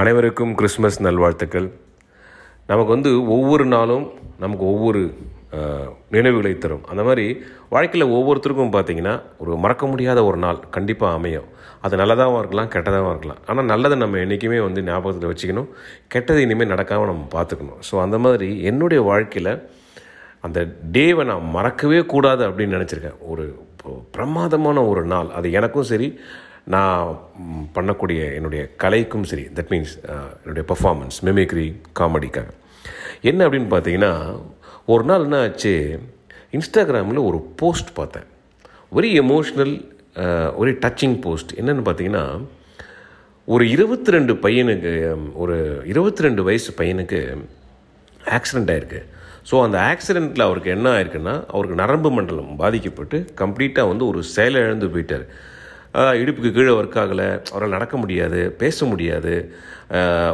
அனைவருக்கும் கிறிஸ்மஸ் நல்வாழ்த்துக்கள். நமக்கு வந்து ஒவ்வொரு நாளும் நமக்கு ஒவ்வொரு நினைவுகளை தரும். அந்த மாதிரி வாழ்க்கையில் ஒவ்வொருத்தருக்கும் பார்த்தீங்கன்னா ஒரு மறக்க முடியாத ஒரு நாள் கண்டிப்பாக அமையும். அது நல்லதாகவும் இருக்கலாம் கெட்டதாகவும் இருக்கலாம். ஆனால் நல்லதை நம்ம என்றைக்குமே வந்து ஞாபகத்தில் வச்சுக்கணும். கெட்டது இனிமேல் நடக்காமல் நம்ம பார்த்துக்கணும் ஸோ அந்த மாதிரி என்னுடைய வாழ்க்கையில் அந்த டேவை நான் மறக்கவே கூடாது அப்படின்னு நினச்சிருக்கேன். ஒரு பிரமாதமான ஒரு நாள். அது எனக்கும் சரி நான் பண்ணக்கூடிய என்னுடைய கலைக்கும் சரி தட் மீன்ஸ் uh, என்னுடைய பர்ஃபார்மன்ஸ் மெமிக்ரி காமெடிக்காக என்ன அப்படின்னு பார்த்தீங்கன்னா ஒரு நாள் என்ன ஆச்சு இன்ஸ்டாகிராமில் ஒரு போஸ்ட் பார்த்தேன். வெரி எமோஷ்னல் ஒரு டச்சிங் போஸ்ட் என்னன்னு பார்த்தீங்கன்னா ஒரு இருபத்தி ரெண்டு பையனுக்கு um, ஒரு இருபத்தி ரெண்டு வயசு பையனுக்கு ஆக்சிடெண்ட் ஆயிருக்கு. ஸோ அந்த ஆக்சிடெண்ட்டில் அவருக்கு என்ன ஆயிருக்குன்னா அவருக்கு நரம்பு மண்டலம் பாதிக்கப்பட்டு கம்ப்ளீட்டாக வந்து ஒரு செயலை இழந்து போயிட்டார். இடுப்புக்கு கீழே ஒர்க் ஆகலை அவரால் நடக்க முடியாது பேச முடியாது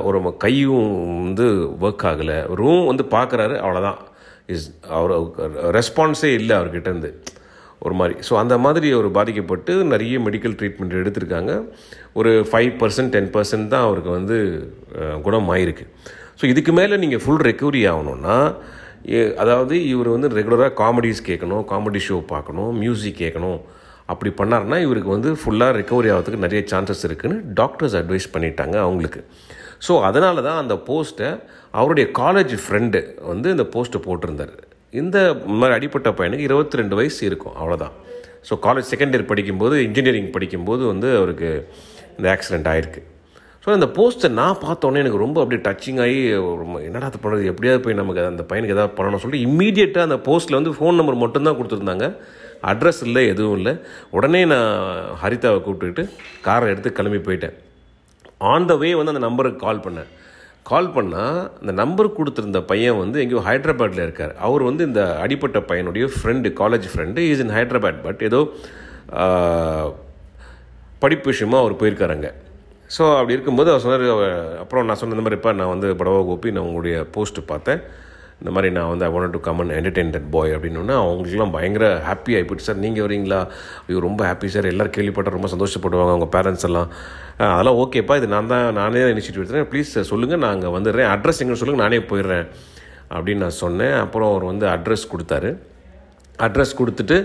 ஒரு கையும் வந்து ஒர்க் ஆகலை. ரூம் வந்து பார்க்குறாரு அவ்வளோதான் இஸ் அவர் ரெஸ்பான்ஸே இல்லை அவர்கிட்டருந்து ஒரு மாதிரி. ஸோ அந்த மாதிரி ஒரு பாதிக்கப்பட்டு நிறைய மெடிக்கல் ட்ரீட்மெண்ட் எடுத்திருக்காங்க. ஒரு ஃபைவ் பர்சன்ட் டென் பர்சன்ட் தான் அவருக்கு வந்து குணம் ஆயிருக்கு ஸோ இதுக்கு மேலே நீங்கள் ஃபுல் ரெக்கவரி ஆகணும்னா அதாவது இவர் வந்து ரெகுலராக காமெடிஸ் கேட்கணும் காமெடி ஷோ பார்க்கணும் மியூசிக் கேட்கணும். அப்படி பண்ணார்னா இவருக்கு வந்து ஃபுல்லாக ரெக்கவரி ஆகிறதுக்கு நிறைய சான்சஸ் இருக்குதுன்னு டாக்டர்ஸ் அட்வைஸ் பண்ணிட்டாங்க அவங்களுக்கு. ஸோ அதனால தான் அந்த போஸ்ட்டை அவருடைய காலேஜ் ஃப்ரெண்டு வந்து இந்த போஸ்ட்டை போட்டிருந்தார். இந்த மாதிரி அடிப்பட்ட பையனுக்கு இருபத்தி ரெண்டு வயசு இருக்கும் அவ்வளோதான் ஸோ காலேஜ் செகண்ட் இயர் படிக்கும்போது இன்ஜினியரிங் படிக்கும்போது வந்து அவருக்கு இந்த ஆக்சிடெண்ட் ஆயிருக்கு. ஸோ அந்த போஸ்ட்டை நான் பார்த்தோன்னே எனக்கு ரொம்ப அப்படியே டச்சிங் ஆகி ரொம்ப என்னடா அது பண்ணுறது எப்படியாவது போய் நமக்கு அந்த பையனுக்கு எதாவது பண்ணணும் சொல்லிட்டு இம்மீடியட்டாக அந்த போஸ்ட்டில் வந்து ஃபோன் நம்பர் மட்டும்தான் கொடுத்துருந்தாங்க. அட்ரஸ் இல்லை எதுவும் இல்லை. உடனே நான் ஹரிதாவை கூப்பிட்டுக்கிட்டு காரை எடுத்து கிளம்பி போயிட்டேன். ஆன் த வே வந்து அந்த நம்பருக்கு கால் பண்ணேன். கால் பண்ணால் அந்த நம்பர் கொடுத்துருந்த பையன் வந்து எங்கேயோ ஹைதராபாத்தில் இருக்கார். அவர் வந்து இந்த அடிப்பட்ட பையனுடைய friend college friend is in Hyderabad but ஏதோ படிப்பு விஷயமா அவர் போயிருக்காருங்க ஸோ அப்படி இருக்கும்போது அவர் சொன்னார் அப்புறம் நான் சொன்ன இந்த மாதிரி இப்போ நான் வந்து படவா கோபி நான் உங்களுடைய போஸ்ட்டு பார்த்தேன். இந்த மாதிரி நான் வந்து I want to come and entertain that boy அப்படின்னா அவங்களுக்குலாம் பயங்கர ஹாப்பி ஆகிப்போச்சு சார் நீங்கள் வரீங்களா ஐயோ ரொம்ப ஹாப்பி சார். எல்லோரும் கேள்விப்பட்ட ரொம்ப சந்தோஷப்படுவாங்க அவங்க பேரண்ட்ஸ் எல்லாம். அதெல்லாம் ஓகேப்பா இது நான் தான் நானே தான் இனிஷியேட்டிவ் எடுத்துறேன் ப்ளீஸ் சொல்லுங்கள் நான் அங்கே வந்துடுறேன். அட்ரஸ் எங்கன்னு சொல்லுங்கள் நானே போயிடுறேன். அப்படின்னு நான் சொன்னேன். அப்புறம் அவர் வந்து அட்ரஸ் கொடுத்தாரு. அட்ரஸ் கொடுத்துட்டு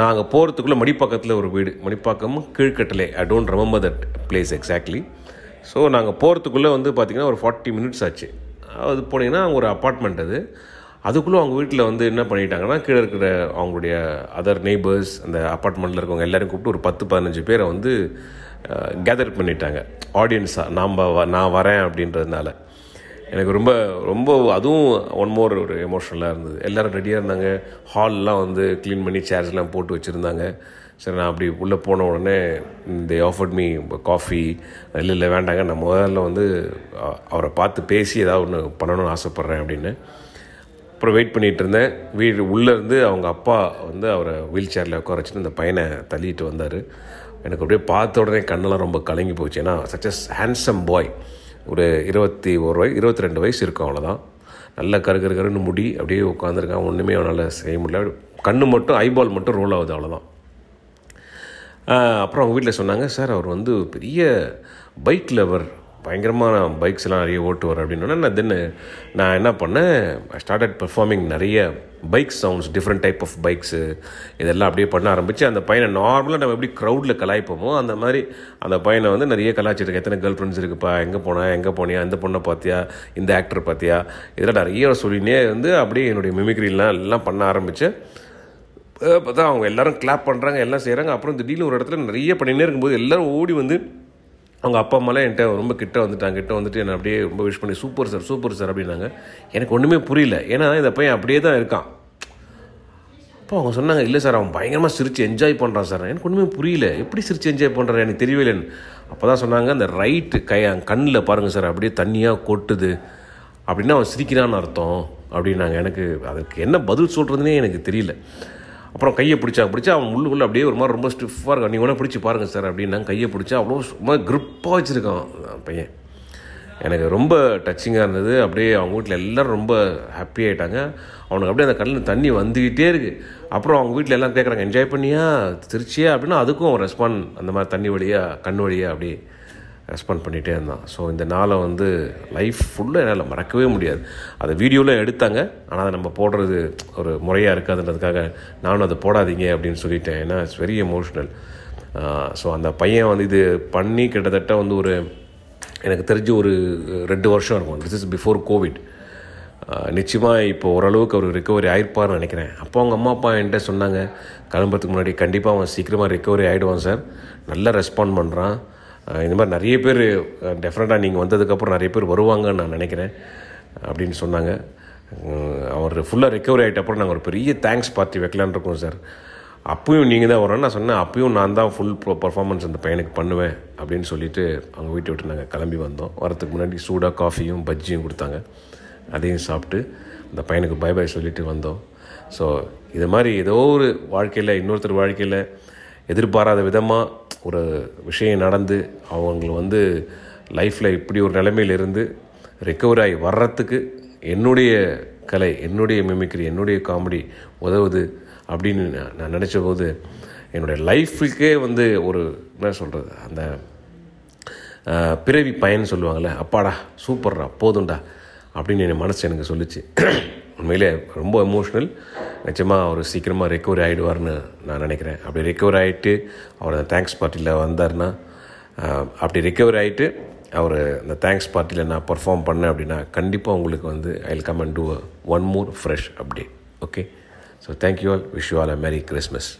நாங்கள் போகிறதுக்குள்ளே மடிப்பாக்கத்தில் ஒரு வீடு. மணிப்பாக்கமும் Keelkattalai. I don't remember that place exactly so நாங்கள் போகிறதுக்குள்ளே வந்து பார்த்திங்கன்னா ஒரு ஃபார்ட்டி மினிட்ஸ் ஆச்சு. அது போனீங்கன்னா அங்கே ஒரு அப்பார்ட்மெண்ட் அது. அதுக்குள்ளே அவங்க வீட்டில் வந்து என்ன பண்ணிட்டாங்கன்னா கீழே இருக்கிற அவங்களுடைய அதர் நெய்பர்ஸ் அந்த அப்பார்ட்மெண்ட்டில் இருக்கவங்க எல்லோரும் கூப்பிட்டு ஒரு பத்து பதினஞ்சு பேரை வந்து கேதர் பண்ணிட்டாங்க. ஆடியன்ஸாக நாம் நான் வரேன் அப்படின்றதுனால. எனக்கு ரொம்ப ரொம்ப அதுவும் ஒன் மோர் ஒரு எமோஷனலாக இருந்தது. எல்லோரும் ரெடியாக இருந்தாங்க. ஹால்லாம் வந்து க்ளீன் பண்ணி சேர்ஸ்லாம் போட்டு வச்சுருந்தாங்க. சரி நான் அப்படி உள்ளே போன உடனே இந்த ஆஃபர்ட் மீ காஃபி இல்லை இல்லை வேண்டாங்க. நான் முதல்ல வந்து அவரை பார்த்து பேசி ஏதாவது ஒன்று பண்ணணும்னு ஆசைப்பட்றேன் அப்படின்னு. அப்புறம் வெயிட் பண்ணிகிட்டு இருந்தேன். வீடு உள்ளே இருந்து அவங்க அப்பா வந்து அவரை வீல் சேரில் உட்கார வச்சுட்டு அந்த பையனை தள்ளிட்டு வந்தார். எனக்கு அப்படியே பார்த்த உடனே கண்ணெல்லாம் ரொம்ப கலங்கி போச்சு. ஏன்னா சச் அஸ் ஹேண்ட்ஸம் பாய் ஒரு இருபத்தி ஒரு வயசு இருபத்தி ரெண்டு வயசு இருக்கும் அவ்வளோதான் நல்ல கரு கருன்னு முடி அப்படியே உட்காந்துருக்கான் ஒன்றுமே அவனால் செய்ய முடியல. கண்ணு மட்டும் ஐபால் மட்டும் ரோல் ஆகுது அவ்வளோதான் அப்புறம் அவங்க வீட்டில் சொன்னாங்க சார் அவர் வந்து பெரிய பைக் லவர். பயங்கரமான பைக்ஸ் எல்லாம் நிறைய ஓட்டுவார். அப்படின்னா நான் தென் நான் என்ன பண்ணேன் ஸ்டார்டட் பெர்ஃபார்மிங் நிறைய bike sounds different type of bikes இதெல்லாம் அப்படியே பண்ண ஆரம்பித்து அந்த பையனை நார்மலாக நம்ம எப்படி க்ரௌடில் கலாய்ப்போமோ அந்த மாதிரி அந்த பையனை வந்து நிறைய கலாய்ச்சிருக்கேன் எத்தனை கேர்ள் ஃப்ரெண்ட்ஸ் இருக்குப்பா எங்கே போனா எங்கே போனியா இந்த பொண்ணை பார்த்தியா இந்த ஆக்டர் பார்த்தியா? இதெல்லாம் நிறைய சொல்லினே வந்து அப்படியே என்னுடைய மிமிக்ரிலாம் எல்லாம் பண்ண ஆரம்பித்தேன் பார்த்தா அவங்க எல்லாரும் கிளாப் பண்ணுறாங்க எல்லாம் செய்கிறாங்க அப்புறம் திடீர்னு ஒரு இடத்துல நிறைய பண்ணினே இருக்கும்போது எல்லோரும் ஓடி வந்து அவங்க அப்பா அம்மாலாம் என்கிட்ட ரொம்ப கிட்ட வந்துட்டாங்க. கிட்ட வந்துட்டு என்னை அப்படியே ரொம்ப விஷ் பண்ணி சூப்பர் சார் சூப்பர் சார் அப்படின்னாங்க. எனக்கு ஒன்றுமே புரியல. ஏன்னா இந்த பையன் அப்படியே தான் இருக்கான். அப்போ அவங்க சொன்னாங்க இல்லை சார் அவன் பயங்கரமாக சிரித்து என்ஜாய் பண்ணுறான் சார். எனக்கு ஒன்றுமே புரியல. எப்படி சிரித்து என்ஜாய் பண்ணுறான் எனக்கு தெரியவில்லைன்னு அப்போ தான் சொன்னாங்க அந்த ரைட்டு கை கண்ணில் பாருங்கள் சார் அப்படியே தண்ணியாக கொட்டுது. அப்படின்னா அவன் சிரிக்கிறான்னு அர்த்தம். அப்படின்னாங்க. எனக்கு அதுக்கு என்ன பதில் சொல்கிறதுனே எனக்கு தெரியல. அப்புறம் கையை பிடிச்சா பிடிச்சா அவன் உள்ளுக்குள்ளே அப்படியே ஒரு மாதிரி ரொம்ப ஸ்டிஃபாக இருக்கான். நீங்கள் வேணால் பிடிச்சி பாருங்கள் சார் அப்படின்னாங்க கையை பிடிச்சா அவ்வளோ சும்மா க்ரிப்பாக வச்சுருக்கான் பையன். எனக்கு ரொம்ப டச்சிங்காக இருந்தது. அப்படியே அவங்க வீட்டில் எல்லோரும் ரொம்ப ஹாப்பி ஆகிட்டாங்க அவனுக்கு அப்படியே அந்த கண்ணில் தண்ணி வந்துக்கிட்டே இருக்குது அப்புறம் அவங்க வீட்டில் எல்லாம் கேட்குறாங்க என்ஜாய் பண்ணியா? திருச்சியா அப்படின்னா அதுக்கும் ரெஸ்பாண்ட் அந்த மாதிரி தண்ணி வழியாக கண் வழியாக அப்படியே ரெஸ்பாண்ட் பண்ணிகிட்டே இருந்தான். ஸோ இந்த நாளை வந்து லைஃப் ஃபுல்லாக என்னால் மறக்கவே முடியாது. அதை வீடியோவில் எடுத்தாங்க. ஆனால் அதை நம்ம போடுறது ஒரு முறையாக இருக்காதுன்றதுக்காக நானும் அதை போடாதீங்க அப்படின்னு சொல்லிட்டேன். ஏன்னா இட்ஸ் வெரி எமோஷ்னல் ஸோ அந்த பையன் வந்து இது பண்ணி கிட்டத்தட்ட வந்து ஒரு எனக்கு தெரிஞ்சு ஒரு ரெண்டு வருஷம் இருக்கும். திஸ் இஸ் பிஃபோர் கோவிட் நிச்சயமாக இப்போ ஓரளவுக்கு அவர் ரிக்கவரி ஆயிருப்பார்னு நினைக்கிறேன். அப்போ அவங்க அம்மா அப்பா என்கிட்ட சொன்னாங்க கிளம்புறதுக்கு முன்னாடி கண்டிப்பாக அவன் சீக்கிரமாக ரிக்கவரி ஆகிடுவான் சார் நல்லா ரெஸ்பாண்ட் பண்ணுறான் இந்த மாதிரி நிறைய பேர் டெஃபினட்டாக நீங்கள் வந்ததுக்கப்புறம் நிறைய பேர் வருவாங்கன்னு நான் நினைக்கிறேன் அப்படின்னு சொன்னாங்க. அவர் ஃபுல்லாக ரெக்கவரி ஆகிட்ட அப்புறம் நாங்கள் ஒரு பெரிய தேங்க்ஸ் பார்ட்டி வைக்கலான் இருக்கோம் சார் அப்பயும் நீங்கள் தான் வரணும் நான் சொன்னேன். அப்பயும் நான் தான் ஃபுல் பர்ஃபார்மன்ஸ் அந்த பையனுக்கு பண்ணுவேன் அப்படின்னு சொல்லிட்டு அவங்க வீட்டை விட்டு நாங்கள் கிளம்பி வந்தோம். வரத்துக்கு முன்னாடி சூடாக காஃபியும் பஜ்ஜியும் கொடுத்தாங்க. அதையும் சாப்பிட்டு அந்த பையனுக்கு பை பை சொல்லிட்டு வந்தோம். ஸோ இது மாதிரி ஏதோ ஒரு வாழ்க்கையில் இன்னொருத்தர் வாழ்க்கையில் எதிர்பாராத விதமாக ஒரு விஷயம் நடந்து அவங்கள வந்து லைஃப்பில் இப்படி ஒரு நிலைமையிலிருந்து ரெக்கவர் ஆகி வர்றதுக்கு என்னுடைய கலை என்னுடைய மிமிக்ரி என்னுடைய காமெடி உதவுது அப்படின்னு நான் நினச்ச போது என்னுடைய லைஃபுக்கே வந்து ஒரு என்ன சொல்கிறது அந்த பிறவி பயன் சொல்லுவாங்கள்ல அப்பாடா சூப்பர்டா போதும்டா அப்படின்னு என் மனசு எனக்கு சொல்லிச்சு. உண்மையிலே ரொம்ப எமோஷ்னல் நிச்சயமாக அவர் சீக்கிரமாக ரெக்கவரி ஆகிடுவார்னு நான் நினைக்கிறேன். அப்படி ரெக்கவர் ஆகிட்டு அவர் அந்த தேங்க்ஸ் பார்ட்டியில் வந்தார்னா அப்படி ரெக்கவர் ஆகிட்டு அவர் அந்த தேங்க்ஸ் பார்ட்டியில் நான் பர்ஃபார்ம் பண்ணேன் அப்படின்னா கண்டிப்பாக உங்களுக்கு வந்து I will come and do one more fresh update okay so thank you all wish you all a merry Christmas